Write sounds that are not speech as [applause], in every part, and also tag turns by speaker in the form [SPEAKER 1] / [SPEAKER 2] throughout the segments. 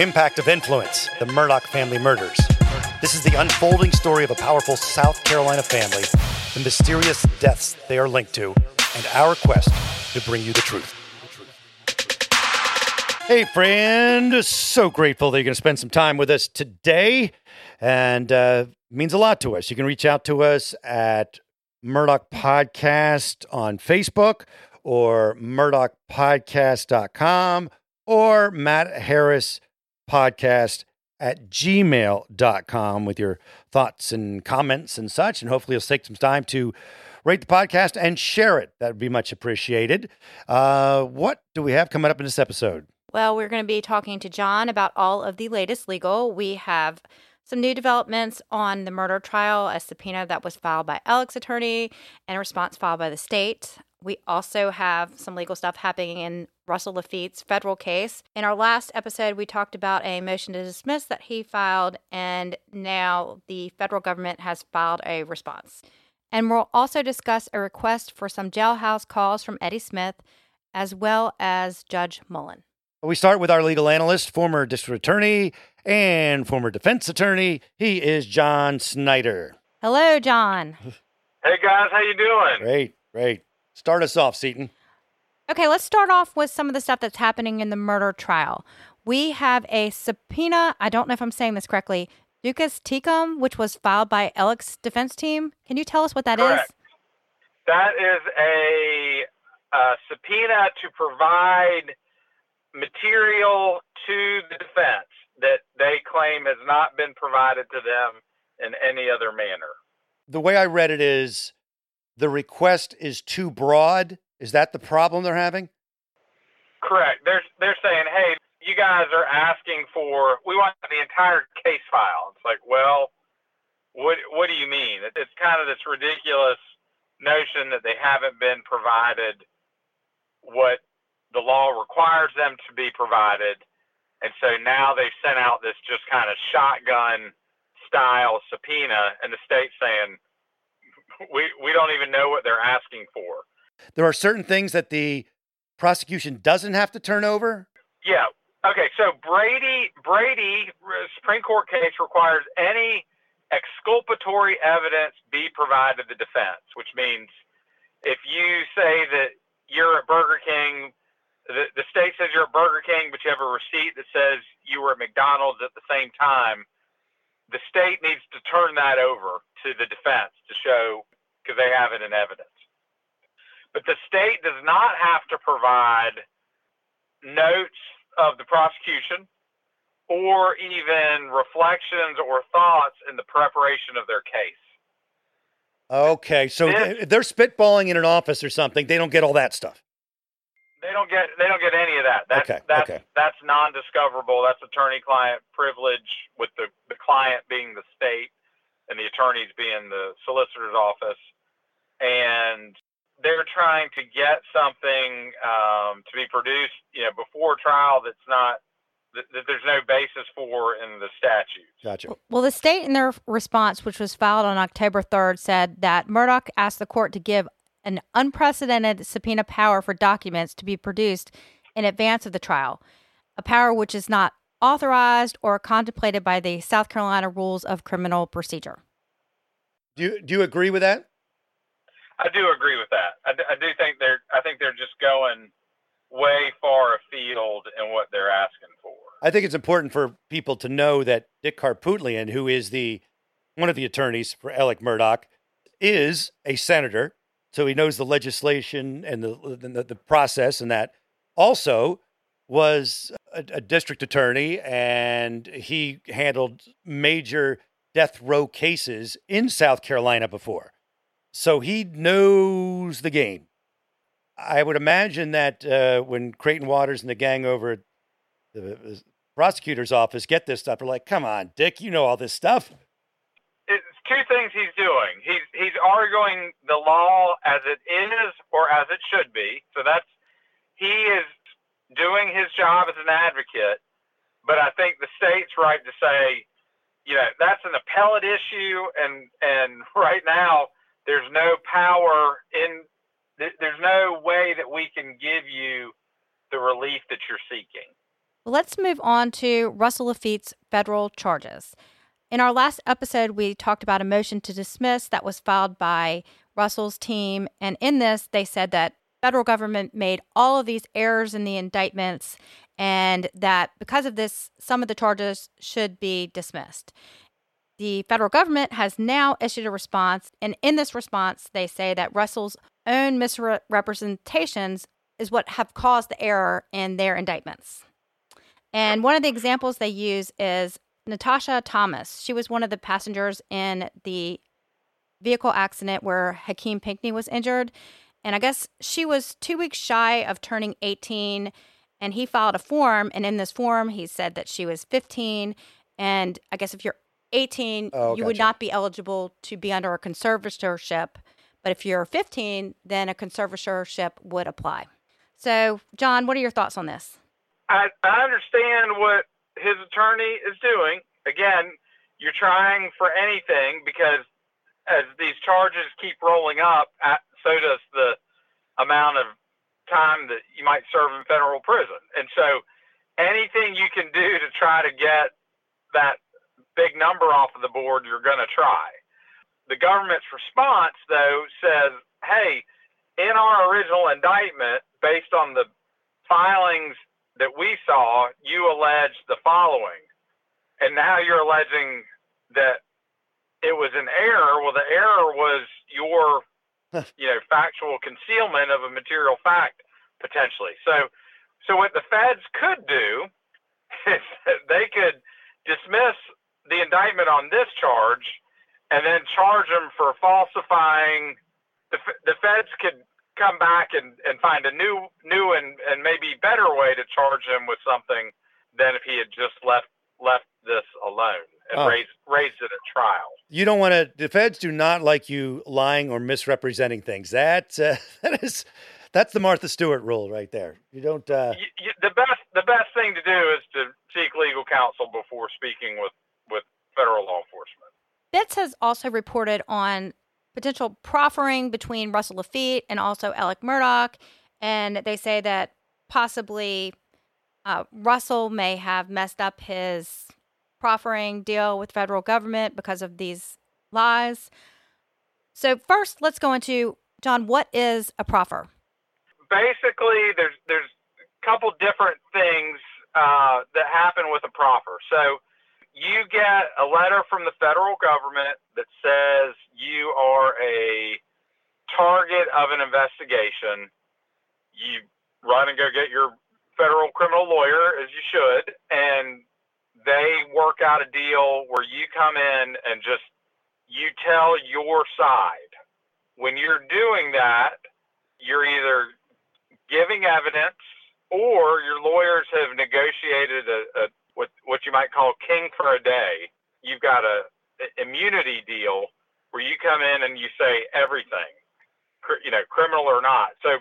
[SPEAKER 1] Impact of Influence The Murdaugh Family Murders. This is the unfolding story of a powerful South Carolina family, the mysterious deaths they are linked to, and our quest to bring you the truth. Hey, friend. So grateful that you're going to spend some time with us today. And uh, means a lot to us. You can reach out to us at Murdaugh Podcast on Facebook or murdaughpodcast.com or Matt Harris podcast at gmail.com with your thoughts and comments and such. And hopefully you'll take some time to rate the podcast and share it. That would be much appreciated. Uh, what do we have coming up in this episode?
[SPEAKER 2] Well, we're going to be talking to John about all of the latest legal. We have some new developments on the murder trial, a subpoena that was filed by Alex's attorney, and a response filed by the state. We also have some legal stuff happening in Russell Lafitte's federal case. In our last episode, we talked about a motion to dismiss that he filed, and now the federal government has filed a response. And we'll also discuss a request for some jailhouse calls from Eddie Smith, as well as Judge Mullen.
[SPEAKER 1] We start with our legal analyst, former district attorney, and former defense attorney. He is John Snyder.
[SPEAKER 2] Hello, John.
[SPEAKER 3] Hey guys, how you doing?
[SPEAKER 1] Great, great. Start us off, Seaton.
[SPEAKER 2] Okay, let's start off with some of the stuff that's happening in the murder trial. We have a subpoena. I don't know if I'm saying this correctly. Duces Tecum, which was filed by Alec's defense team. Can you tell us what that is?
[SPEAKER 3] Correct. That is a, a subpoena to provide material to the defense that they claim has not been provided to them in any other manner.
[SPEAKER 1] The way I read it is the request is too broad. Is that the problem they're having?
[SPEAKER 3] Correct. They're they're saying, "Hey, you guys are asking for we want the entire case file." It's like, "Well, what what do you mean?" It's kind of this ridiculous notion that they haven't been provided what the law requires them to be provided. And so now they've sent out this just kind of shotgun style subpoena, and the state's saying, we, we don't even know what they're asking for.
[SPEAKER 1] There are certain things that the prosecution doesn't have to turn over?
[SPEAKER 3] Yeah. Okay, so Brady Brady Supreme Court case requires any exculpatory evidence be provided to the defense, which means if you say that you're at Burger King the, the state says you're at Burger King, but you have a receipt that says you were at McDonald's at the same time. The state needs to turn that over to the defense to show because they have it in evidence. But the state does not have to provide notes of the prosecution or even reflections or thoughts in the preparation of their case.
[SPEAKER 1] Okay, so this, they're spitballing in an office or something. They don't get all that stuff.
[SPEAKER 3] They don't get they don't get any of that. That's
[SPEAKER 1] okay,
[SPEAKER 3] that's
[SPEAKER 1] okay.
[SPEAKER 3] that's non-discoverable. That's attorney-client privilege, with the the client being the state and the attorneys being the solicitor's office. And they're trying to get something um, to be produced, you know, before trial that's not that, that there's no basis for in the statute.
[SPEAKER 1] Gotcha.
[SPEAKER 2] Well, the state in their response, which was filed on October 3rd, said that Murdaugh asked the court to give an unprecedented subpoena power for documents to be produced in advance of the trial, a power which is not authorized or contemplated by the South Carolina Rules of Criminal Procedure.
[SPEAKER 1] Do you, do you agree with that?
[SPEAKER 3] I do agree with that. I, I do think they're I think they're just going way far afield in what they're asking for.
[SPEAKER 1] I think it's important for people to know that Dick Harpootlian, who is the one of the attorneys for Alec Murdaugh, is a senator so he knows the legislation and the the, the process and that. Also, was a, a, district attorney and he handled major death row cases in South Carolina before, so he knows the game. I would imagine that uh, when Creighton Waters and the gang over at the prosecutor's office get this stuff they're like, come on, Dick, you know all this stuff.
[SPEAKER 3] It's two things he's doing. He's he's arguing the law as it is or as it should be. So that's he is doing his job as an advocate. But I think the state's right to say, you know, that's an appellate issue, and and right now there's no power in there's no way that we can give you the relief that you're seeking.
[SPEAKER 2] Let's move on to Russell Lafitte's federal charges. In our last episode, we talked about a motion to dismiss that was filed by Russell's team. And in this, they said that federal government made all of these errors in the indictments and that because of this, some of the charges should be dismissed. The federal government has now issued a response, and in this response, they say that Russell's own misrepresentations is what have caused the error in their indictments. And one of the examples they use is Natasha Thomas. She was one of the passengers in the vehicle accident where Hakeem Pinckney was injured. And I guess she was two weeks shy of turning 18, and he filed a form. And in this form, he said that she was 15. And I guess if you're 18, oh, you gotcha. would not be eligible to be under a conservatorship. But if you're 15, then a conservatorship would apply. So, John, what are your thoughts on this?
[SPEAKER 3] I, I understand what his attorney is doing. Again, you're trying for anything because as these charges keep rolling up, so does the amount of time that you might serve in federal prison. And so anything you can do to try to get that big number off of the board, you're going to try. The government's response, though, says, hey, in our original indictment, based on the filings that we saw, you alleged the following. And now you're alleging that it was an error. Well, the error was your [laughs] you know, factual concealment of a material fact potentially. So, so what the feds could do [laughs] is they could dismiss the indictment on this charge and then charge him for falsifying. The, the feds could come back and, and find a new, new and, and maybe better way to charge him with something than if he had just left left this alone and oh. raised raised it at trial
[SPEAKER 1] you don't want to. The feds do not like you lying or misrepresenting things. That uh, [laughs] that is that's the Martha Stewart rule right there. You don't. Uh... You,
[SPEAKER 3] you, the best the best thing to do is to seek legal counsel before speaking with with federal law enforcement.
[SPEAKER 2] Betts has also reported on potential proffering between Russell Lafitte and also Alec Murdaugh, and they say that possibly uh, Russell may have messed up his proffering deal with federal government because of these lies. So first, let's go into John. What is a proffer?
[SPEAKER 3] Basically, there's there's a couple different things uh, that happen with a proffer. So you get a letter from the federal government that says you are a target of an investigation. You run and go get your federal criminal lawyer, as you should, and they work out a deal where you come in and just you tell your side. When you're doing that, you're either giving evidence or your lawyers have negotiated a, a what what you might call king for a day. You've got a, a immunity deal where you come in and you say everything, you know, criminal or not. So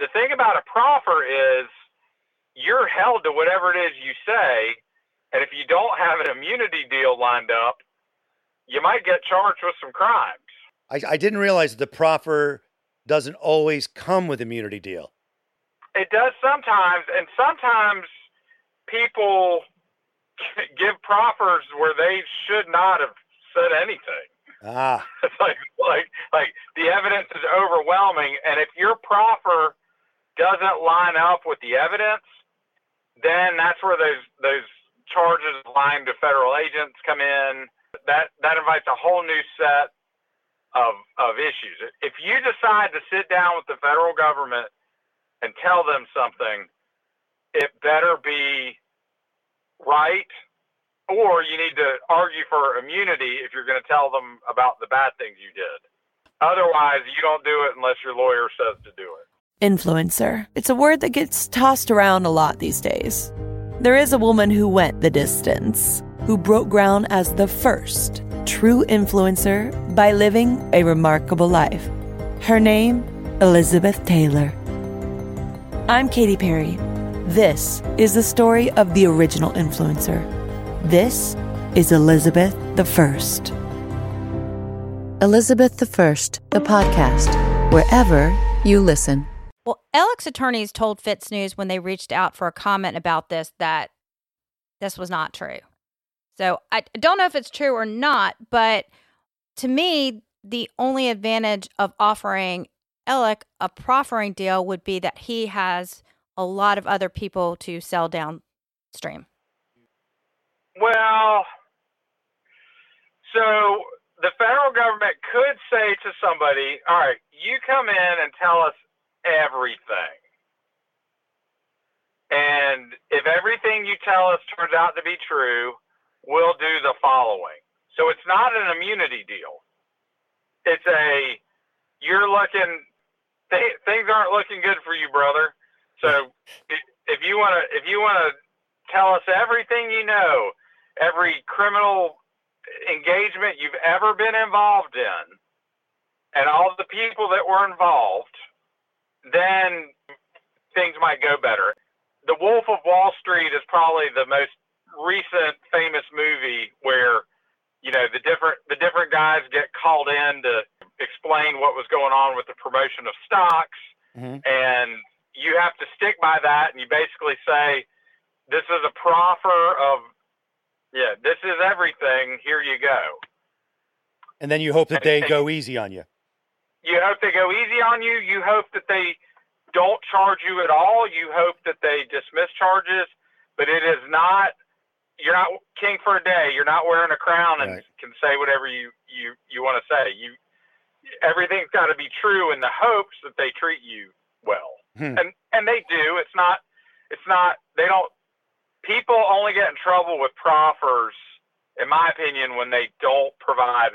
[SPEAKER 3] the thing about a proffer is you're held to whatever it is you say and if you don't have an immunity deal lined up, you might get charged with some crimes.
[SPEAKER 1] I, I didn't realize that the proffer doesn't always come with immunity deal.
[SPEAKER 3] It does sometimes, and sometimes people [laughs] give proffers where they should not have said anything.
[SPEAKER 1] Ah, [laughs]
[SPEAKER 3] it's like like like the evidence is overwhelming, and if your proffer doesn't line up with the evidence, then that's where those those charges lying to federal agents come in. That that invites a whole new set of of issues. If you decide to sit down with the federal government and tell them something, it better be right or you need to argue for immunity if you're going to tell them about the bad things you did. Otherwise, you don't do it unless your lawyer says to do it.
[SPEAKER 4] Influencer. It's a word that gets tossed around a lot these days. There is a woman who went the distance, who broke ground as the first true influencer by living a remarkable life. Her name, Elizabeth Taylor. I'm Katy Perry. This is the story of the original influencer. This is Elizabeth the First.
[SPEAKER 5] Elizabeth the First, the podcast, wherever you listen.
[SPEAKER 2] Well, Alec's attorneys told FITSNews when they reached out for a comment about this that this was not true. So I don't know if it's true or not, but to me, the only advantage of offering Alec a proffering deal would be that he has a lot of other people to sell downstream.
[SPEAKER 3] Well, so the federal government could say to somebody, all right, you come in and tell us everything. And if everything you tell us turns out to be true, we'll do the following. So it's not an immunity deal. It's a, you're looking, th- things aren't looking good for you, brother. So if you want to, if you want to tell us everything you know, every criminal engagement you've ever been involved in, and all the people that were involved, then things might go better. The Wolf of Wall Street is probably the most recent famous movie where you know the different the different guys get called in to explain what was going on with the promotion of stocks mm-hmm. and you have to stick by that and you basically say this is a proffer of yeah this is everything here you go.
[SPEAKER 1] And then you hope that they [laughs] go easy on you.
[SPEAKER 3] You hope they go easy on you you hope that they don't charge you at all you hope that they dismiss charges but it is not you're not king for a day you're not wearing a crown and right. can say whatever you you you want to say. You everything's got to be true in the hopes that they treat you well Hmm. And and they do. It's not it's not they don't people only get in trouble with proffers, in my opinion, when they don't provide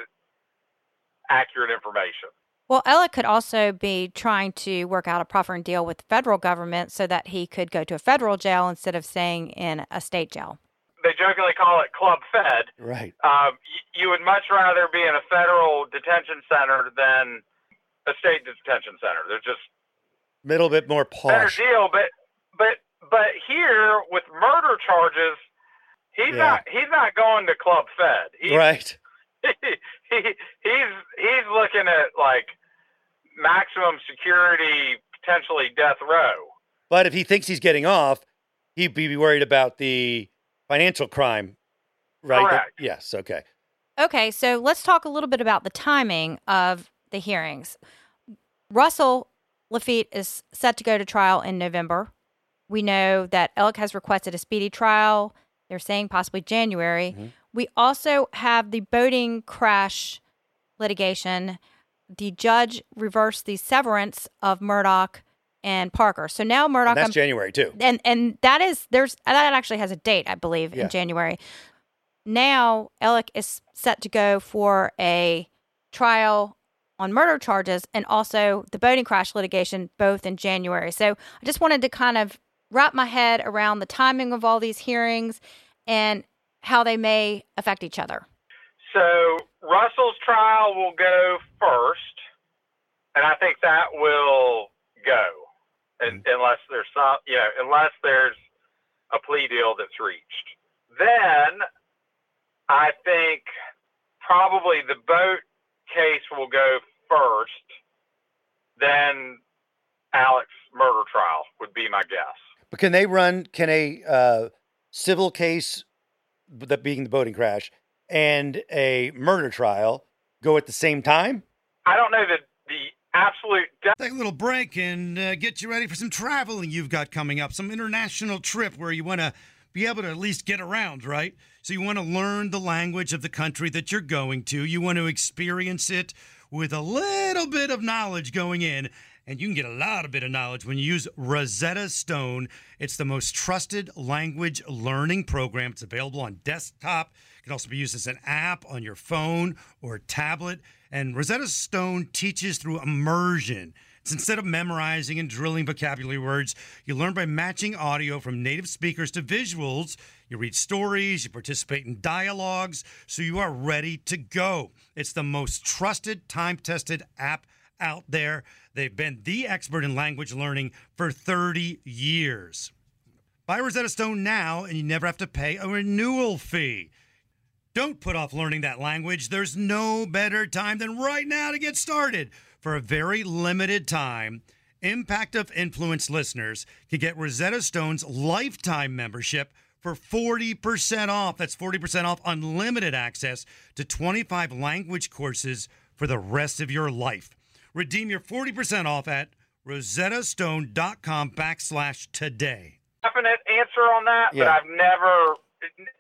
[SPEAKER 3] accurate information.
[SPEAKER 2] Well, Ella could also be trying to work out a proffering deal with the federal government so that he could go to a federal jail instead of staying in a state jail.
[SPEAKER 3] They jokingly call it Club Fed.
[SPEAKER 1] Right.
[SPEAKER 3] Um, you would much rather be in a federal detention center than a state detention center. They're just
[SPEAKER 1] Middle bit more posh.
[SPEAKER 3] Better deal, but but but here with murder charges, he's yeah. not he's not going to Club Fed. He's,
[SPEAKER 1] right.
[SPEAKER 3] He, [laughs] he, he's he's looking at like maximum security, potentially death row.
[SPEAKER 1] But if he thinks he's getting off, he'd be worried about the financial crime, right?
[SPEAKER 3] Correct.
[SPEAKER 1] yes. Okay.
[SPEAKER 2] Okay, so let's talk a little bit about the timing of the hearings. Russell Lafitte is set to go to trial in November. We know that Alec has requested a speedy trial. They're saying possibly January. Mm-hmm. We also have the boating crash litigation. The judge reversed the severance of Murdaugh and Parker. So now Murdaugh.
[SPEAKER 1] And that's I'm, January too.
[SPEAKER 2] And and that is there's that actually has a date, I believe, yeah. in January. Now Alec is set to go for a trial on murder charges and also the boating crash litigation, both in January. So I just wanted to kind of wrap my head around the timing of all these hearings and how they may affect each other.
[SPEAKER 3] So Russell's trial will go first, and I think that will go, and, mm-hmm. unless there's some, you know, unless there's a plea deal that's reached. Then I think probably the boat case will go first, then Alex murder trial would be my guess.
[SPEAKER 1] But can they run? Can a uh, civil case, that being the boating crash, and a murder trial go at the same time?
[SPEAKER 3] I don't know that the absolute. De-
[SPEAKER 6] Take a little break and uh, get you ready for some traveling you've got coming up. Some international trip where you want to be able to at least get around, right? So you want to learn the language of the country that you're going to. You want to experience it with a little bit of knowledge going in. And you can get a lot of bit of knowledge when you use Rosetta Stone. It's the most trusted language learning program. It's available on desktop. It can also be used as an app on your phone or tablet. And Rosetta Stone teaches through immersion. Instead of memorizing and drilling vocabulary words, you learn by matching audio from native speakers to visuals. You read stories, you participate in dialogues, so you are ready to go. It's the most trusted, time tested app out there. They've been the expert in language learning for 30 years. Buy Rosetta Stone now, and you never have to pay a renewal fee. Don't put off learning that language. There's no better time than right now to get started. For a very limited time, Impact of Influence listeners can get Rosetta Stone's lifetime membership for 40% off. That's 40% off unlimited access to 25 language courses for the rest of your life. Redeem your 40% off at rosettastone.com backslash today.
[SPEAKER 3] Definite answer on that, but I've never,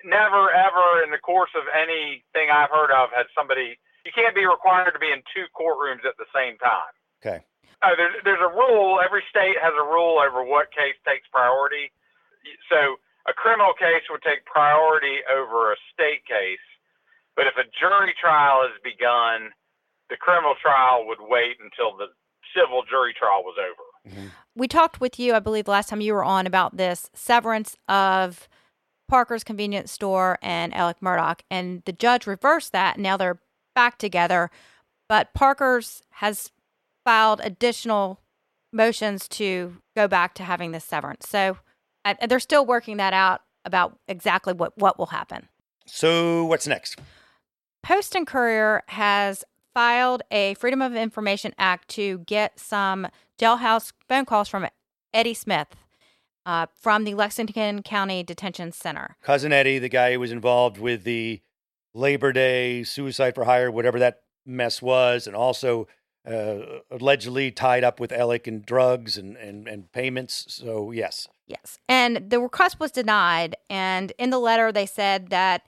[SPEAKER 3] never, ever in the course of anything I've heard of had somebody. You can't be required to be in two courtrooms at the same time.
[SPEAKER 1] Okay.
[SPEAKER 3] Oh, there's there's a rule. Every state has a rule over what case takes priority. So a criminal case would take priority over a state case, but if a jury trial is begun, the criminal trial would wait until the civil jury trial was over. Mm-hmm.
[SPEAKER 2] We talked with you, I believe, the last time you were on about this severance of Parker's convenience store and Alec Murdaugh, and the judge reversed that. Now they're back together, but Parker's has filed additional motions to go back to having this severance. So uh, they're still working that out about exactly what, what will happen.
[SPEAKER 1] So what's next?
[SPEAKER 2] Post and Courier has filed a Freedom of Information Act to get some jailhouse phone calls from Eddie Smith uh, from the Lexington County Detention Center.
[SPEAKER 1] Cousin Eddie, the guy who was involved with the Labor Day suicide for hire, whatever that mess was, and also uh, allegedly tied up with Alec and drugs and, and, and payments. So, yes.
[SPEAKER 2] Yes. And the request was denied. And in the letter, they said that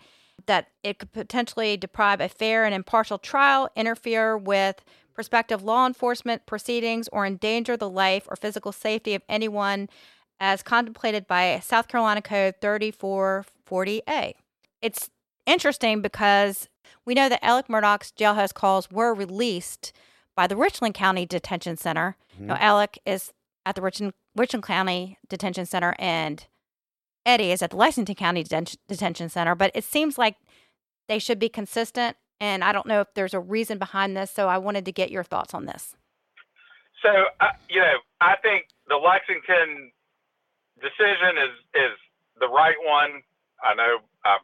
[SPEAKER 2] that it could potentially deprive a fair and impartial trial, interfere with prospective law enforcement proceedings, or endanger the life or physical safety of anyone as contemplated by South Carolina Code 3440A. It's interesting because we know that Alec Murdaugh's jailhouse calls were released by the Richland County Detention Center. Now, Alec is at the Richland, Richland County Detention Center and Eddie is at the Lexington County Deten- Detention Center, but it seems like they should be consistent. And I don't know if there's a reason behind this, so I wanted to get your thoughts on this.
[SPEAKER 3] So, uh, you know, I think the Lexington decision is is the right one. I know uh, ma-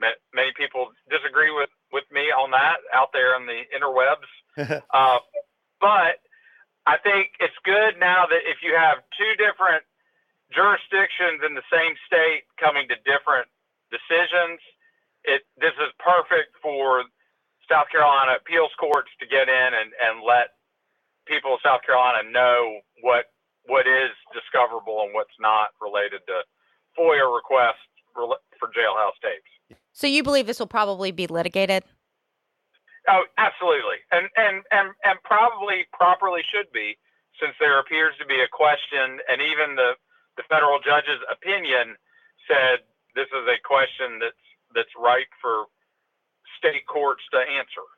[SPEAKER 3] many people disagree with with me on that out there in the interwebs, [laughs] uh, but I think it's good now that if you have two different jurisdictions in the same state coming to different decisions, it this is perfect for South Carolina appeals courts to get in and, and let people of South Carolina know what what is discoverable and what's not related to FOIA requests for jailhouse tapes.
[SPEAKER 2] So you believe this will probably be litigated?
[SPEAKER 3] Oh, absolutely, and and and and probably properly should be, since there appears to be a question, and even the the federal judge's opinion said this is a question that's that's ripe for state courts to answer.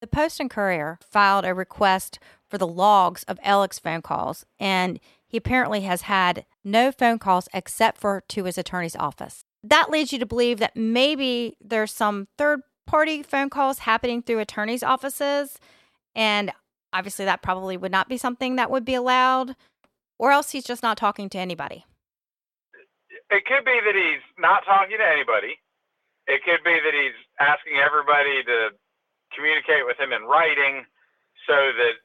[SPEAKER 2] The Post and Courier filed a request for the logs of Alec's phone calls, and he apparently has had no phone calls except for to his attorney's office. That leads you to believe that maybe there's some third party phone calls happening through attorneys' offices, and obviously that probably would not be something that would be allowed, or else he's just not talking to anybody.
[SPEAKER 3] It could be that he's not talking to anybody. It could be that he's asking everybody to communicate with him in writing so that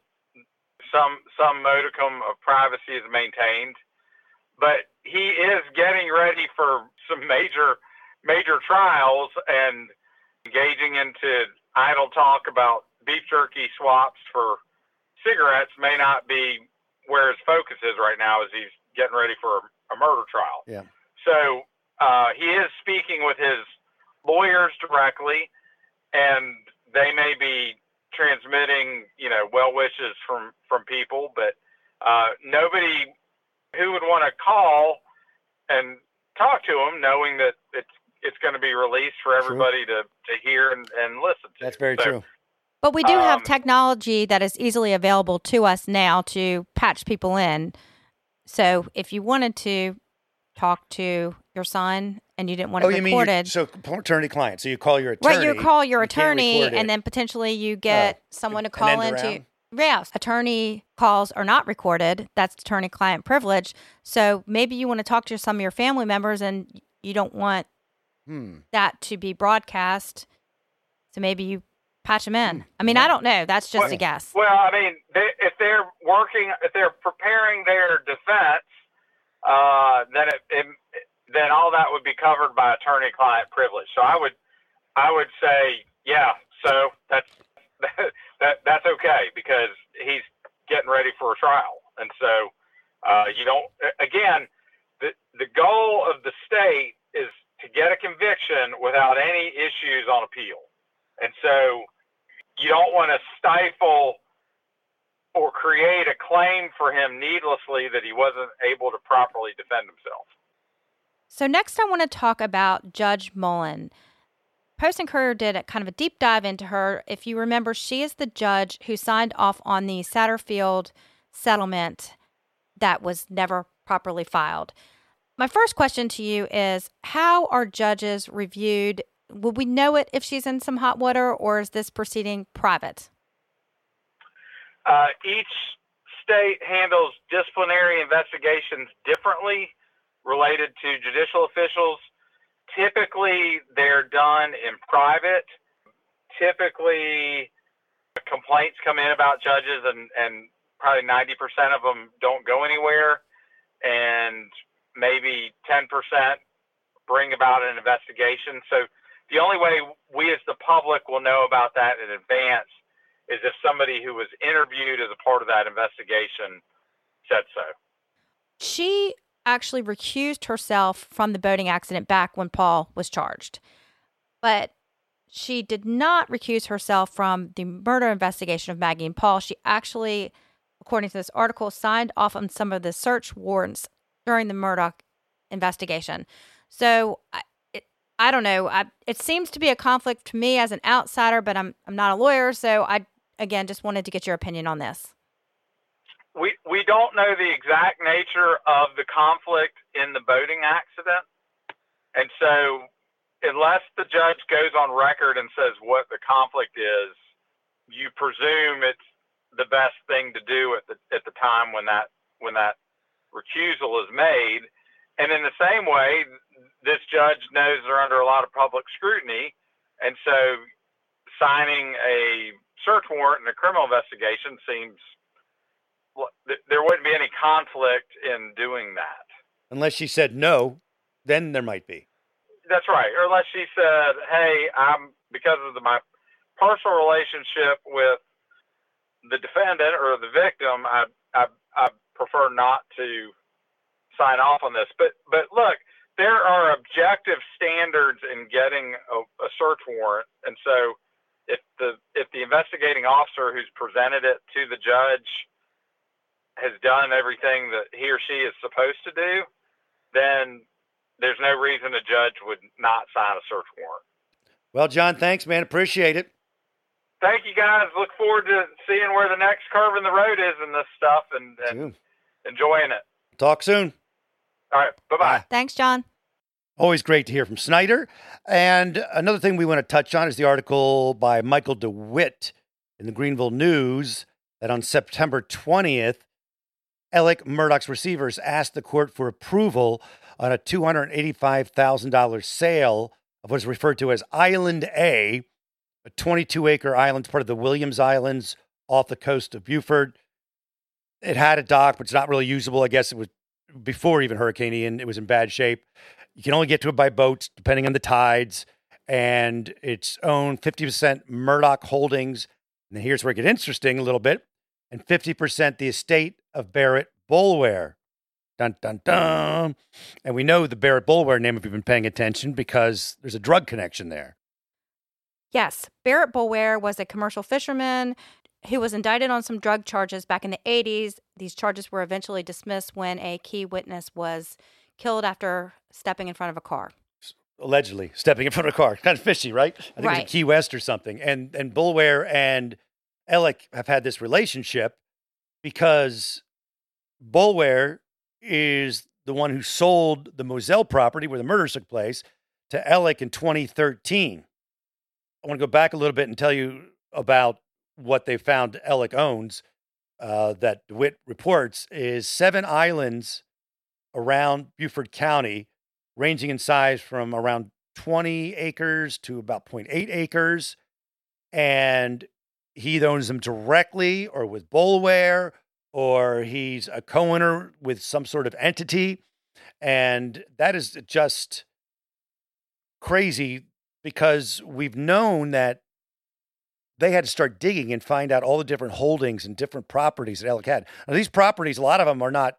[SPEAKER 3] some some modicum of privacy is maintained. But he is getting ready for some major major trials and engaging into idle talk about beef jerky swaps for cigarettes may not be where his focus is right now as he's getting ready for a murder trial.
[SPEAKER 1] Yeah.
[SPEAKER 3] So uh, he is speaking with his lawyers directly, and they may be transmitting, you know, well wishes from from people, but uh, nobody who would want to call and talk to him, knowing that it's it's going to be released for everybody to to hear and, and listen to.
[SPEAKER 1] That's very
[SPEAKER 3] So,
[SPEAKER 1] true.
[SPEAKER 2] But we do have
[SPEAKER 3] Um,
[SPEAKER 2] technology that is easily available to us now to patch people in. So if you wanted to talk to your son and you didn't want
[SPEAKER 1] Oh,
[SPEAKER 2] it
[SPEAKER 1] you you-
[SPEAKER 2] recorded,
[SPEAKER 1] so attorney client? So you call your attorney.
[SPEAKER 2] right, you call your
[SPEAKER 1] you can't
[SPEAKER 2] attorney
[SPEAKER 1] record it.
[SPEAKER 2] and then potentially you get
[SPEAKER 1] Oh,
[SPEAKER 2] someone to
[SPEAKER 1] an
[SPEAKER 2] call
[SPEAKER 1] end
[SPEAKER 2] into. Yes, attorney calls are not recorded. That's attorney client privilege. So maybe you want to talk to some of your family members and you don't want
[SPEAKER 1] Hmm.
[SPEAKER 2] that to be broadcast. So maybe you patch them in. I mean, I don't know. That's just a guess.
[SPEAKER 3] Well, I mean, they, if they're working, if they're preparing their defense, uh, then it, it, then all that would be covered by attorney-client privilege. So I would, I would say, yeah. So that's [laughs] that that's okay because he's getting ready for a trial, and so uh, you don't. Again, the the goal of the state is to get a conviction without any issues on appeal, and so you don't want to stifle or create a claim for him needlessly that he wasn't able to properly defend himself.
[SPEAKER 2] So next, I want to talk about Judge Mullen. Post and Courier did a kind of a deep dive into her. If you remember, she is the judge who signed off on the Satterfield settlement that was never properly filed. My first question to you is How are judges reviewed? Will we know it if she's in some hot water, or is this proceeding private?
[SPEAKER 3] Uh, each state handles disciplinary investigations differently related to judicial officials. Typically, they're done in private. Typically, complaints come in about judges, and, and probably 90% of them don't go anywhere, and maybe 10% bring about an investigation. So, the only way we as the public will know about that in advance is if somebody who was interviewed as a part of that investigation said so.
[SPEAKER 2] She actually recused herself from the boating accident back when Paul was charged. But she did not recuse herself from the murder investigation of Maggie and Paul. She actually, according to this article, signed off on some of the search warrants during the Murdaugh investigation. So I, it, I don't know. I, it seems to be a conflict to me as an outsider, but I'm I'm not a lawyer, so I again just wanted to get your opinion on this.
[SPEAKER 3] We we don't know the exact nature of the conflict in the boating accident, and so unless the judge goes on record and says what the conflict is, you presume it's the best thing to do at the at the time when that when that recusal is made. And in the same way, this judge knows they're under a lot of public scrutiny, and so signing a search warrant in a criminal investigation seems there wouldn't be any conflict in doing that.
[SPEAKER 1] Unless she said no, then there might be.
[SPEAKER 3] That's right. Or unless she said, "Hey, I'm because of the, my personal relationship with the defendant or the victim, I, I I prefer not to sign off on this." But but look, there are objective standards in getting a, a search warrant, and so if the if the investigating officer who's presented it to the judge has done everything that he or she is supposed to do, then there's no reason a judge would not sign a search warrant.
[SPEAKER 1] Well, John, thanks, man. Appreciate it.
[SPEAKER 3] Thank you, guys. Look forward to seeing where the next curve in the road is in this stuff and, and enjoying it.
[SPEAKER 1] Talk soon.
[SPEAKER 3] All right. Bye bye.
[SPEAKER 2] Thanks, John.
[SPEAKER 1] Always great to hear from Snyder. And another thing we want to touch on is the article by Michael DeWitt in the Greenville News that on September 20th, Alec Murdaugh's receivers asked the court for approval on a $285,000 sale of what is referred to as Island A, a 22 acre island, part of the Williams Islands off the coast of Beaufort. It had a dock, but it's not really usable. I guess it was before even Hurricane Ian, it was in bad shape. You can only get to it by boats, depending on the tides. And it's owned 50% Murdaugh Holdings. And here's where it gets interesting a little bit. And 50% the estate of Barrett Boulware. Dun, dun, dun. And we know the Barrett Boulware name if you've been paying attention because there's a drug connection there.
[SPEAKER 2] Yes, Barrett Boulware was a commercial fisherman who was indicted on some drug charges back in the 80s. These charges were eventually dismissed when a key witness was killed after stepping in front of a car.
[SPEAKER 1] allegedly stepping in front of a car. [laughs] Kind of fishy, right? I think it was
[SPEAKER 2] Right.
[SPEAKER 1] in Key West or something. And and Boulware and Alec have had this relationship because Boulware is the one who sold the Moselle property where the murders took place to Alec in 2013. I want to go back a little bit and tell you about what they found Alec owns. Uh, that DeWitt reports is seven islands around Beaufort County, ranging in size from around 20 acres to about 0.8 acres. And he owns them directly or with Boulware, or he's a co owner with some sort of entity. And that is just crazy because we've known that they had to start digging and find out all the different holdings and different properties that Alec had. Now, these properties, a lot of them are not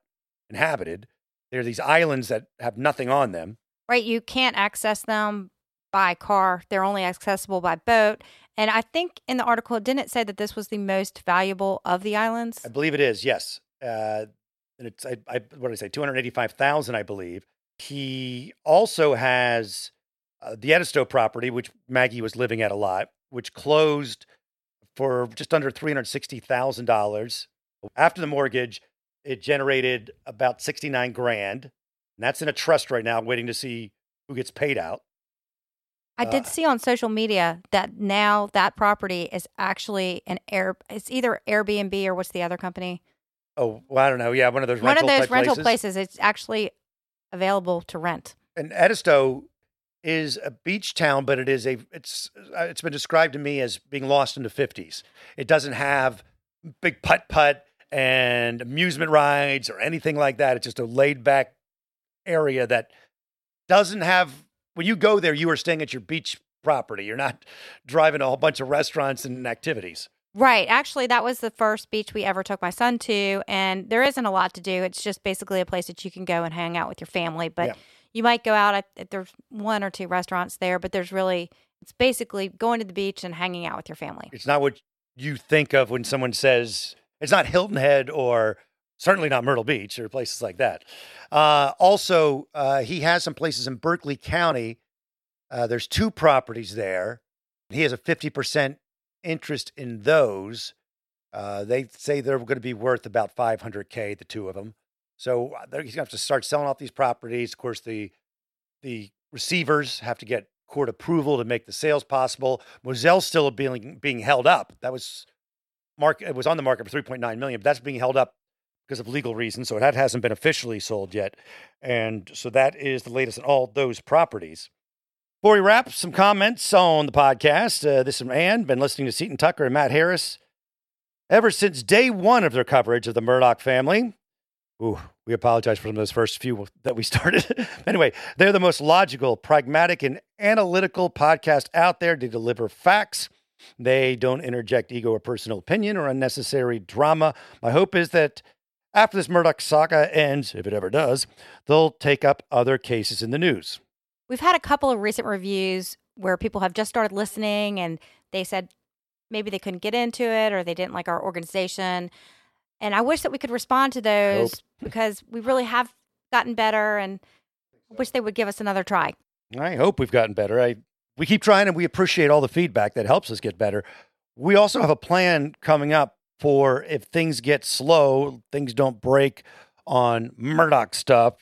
[SPEAKER 1] inhabited. They're these islands that have nothing on them.
[SPEAKER 2] Right. You can't access them by car, they're only accessible by boat. And I think in the article, it didn't say that this was the most valuable of the islands?
[SPEAKER 1] I believe it is, yes. Uh, and it's, I, I, what did I say, 285,000, I believe. He also has uh, the Edisto property, which Maggie was living at a lot, which closed for just under $360,000. After the mortgage, it generated about 69 grand. And that's in a trust right now, waiting to see who gets paid out.
[SPEAKER 2] I did
[SPEAKER 1] Uh,
[SPEAKER 2] see on social media that now that property is actually an air. It's either Airbnb or what's the other company?
[SPEAKER 1] Oh, well, I don't know. Yeah, one of those
[SPEAKER 2] One
[SPEAKER 1] rental
[SPEAKER 2] of those rental
[SPEAKER 1] places.
[SPEAKER 2] places. It's actually available to rent.
[SPEAKER 1] and Edisto is a beach town, but it is a it's uh, it's been described to me as being lost in the fifties. It doesn't have big putt putt and amusement rides or anything like that. It's just a laid back area that doesn't have. When you go there, you are staying at your beach property. You're not driving to a whole bunch of restaurants and activities.
[SPEAKER 2] Right. Actually, that was the first beach we ever took my son to. And there isn't a lot to do. It's just basically a place that you can go and hang out with your family. But
[SPEAKER 1] Yeah.
[SPEAKER 2] you might go out. At, there's one or two restaurants there, but there's really, it's basically going to the beach and hanging out with your family.
[SPEAKER 1] It's not what you think of when someone says it's not Hilton Head or certainly not Myrtle Beach or places like that. Uh, also, uh, he has some places in Berkeley County. Uh, there's two properties there. He has a 50% interest in those. Uh, they say they're going to be worth about 500K, the two of them. So uh, he's going to have to start selling off these properties. Of course, the the receivers have to get court approval to make the sales possible. Moselle's still being being held up. That was mark it was on the market for 3.9 million, but that's being held up because of legal reasons. So that hasn't been officially sold yet. And so that is the latest on all those properties. Before we wrap, some comments on the podcast. Uh, this is Ann. Been listening to Seaton Tucker and Matt Harris ever since day one of their coverage of the Murdaugh family. Ooh, we apologize for some of those first few that we [laughs] started. anyway, they're the most logical, pragmatic, and analytical podcast out there to deliver facts. They don't interject ego or personal opinion or unnecessary drama. My hope is that after this Murdaugh saga ends, if it ever does, they'll take up other cases in the news.
[SPEAKER 2] We've had a couple of recent reviews where people have just started listening and they said maybe they couldn't get into it or they didn't like our organization. And I wish that we could respond to those [laughs] because we really have gotten better and wish they would give us another try.
[SPEAKER 1] I hope we've gotten better. I we keep trying and we appreciate all the feedback that helps us get better. We also have a plan coming up for if things get slow, things don't break on Murdaugh stuff.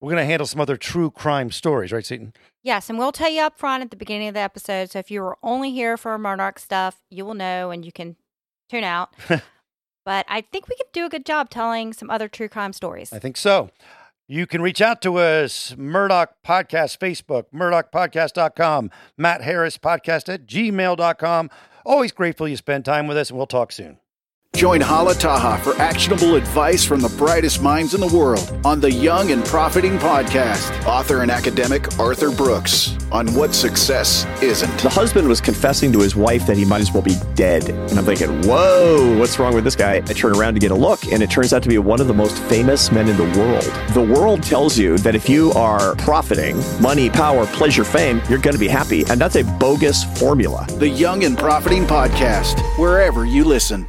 [SPEAKER 1] We're going to handle some other true crime stories, right, Seaton?
[SPEAKER 2] Yes, and we'll tell you up front at the beginning of the episode. So if you were only here for Murdaugh stuff, you will know and you can tune out. [laughs] but I think we could do a good job telling some other true crime stories.
[SPEAKER 1] I think so. You can reach out to us, Murdaugh Podcast, Facebook, MurdaughPodcast.com, Matt Harris Podcast at gmail.com. Always grateful you spend time with us, and we'll talk soon.
[SPEAKER 7] Join Hala Taha for actionable advice from the brightest minds in the world on the Young and Profiting Podcast. Author and academic Arthur Brooks on what success isn't.
[SPEAKER 8] The husband was confessing to his wife that he might as well be dead. And I'm thinking, whoa, what's wrong with this guy? I turn around to get a look, and it turns out to be one of the most famous men in the world. The world tells you that if you are profiting money, power, pleasure, fame, you're going to be happy. And that's a bogus formula.
[SPEAKER 7] The Young and Profiting Podcast, wherever you listen.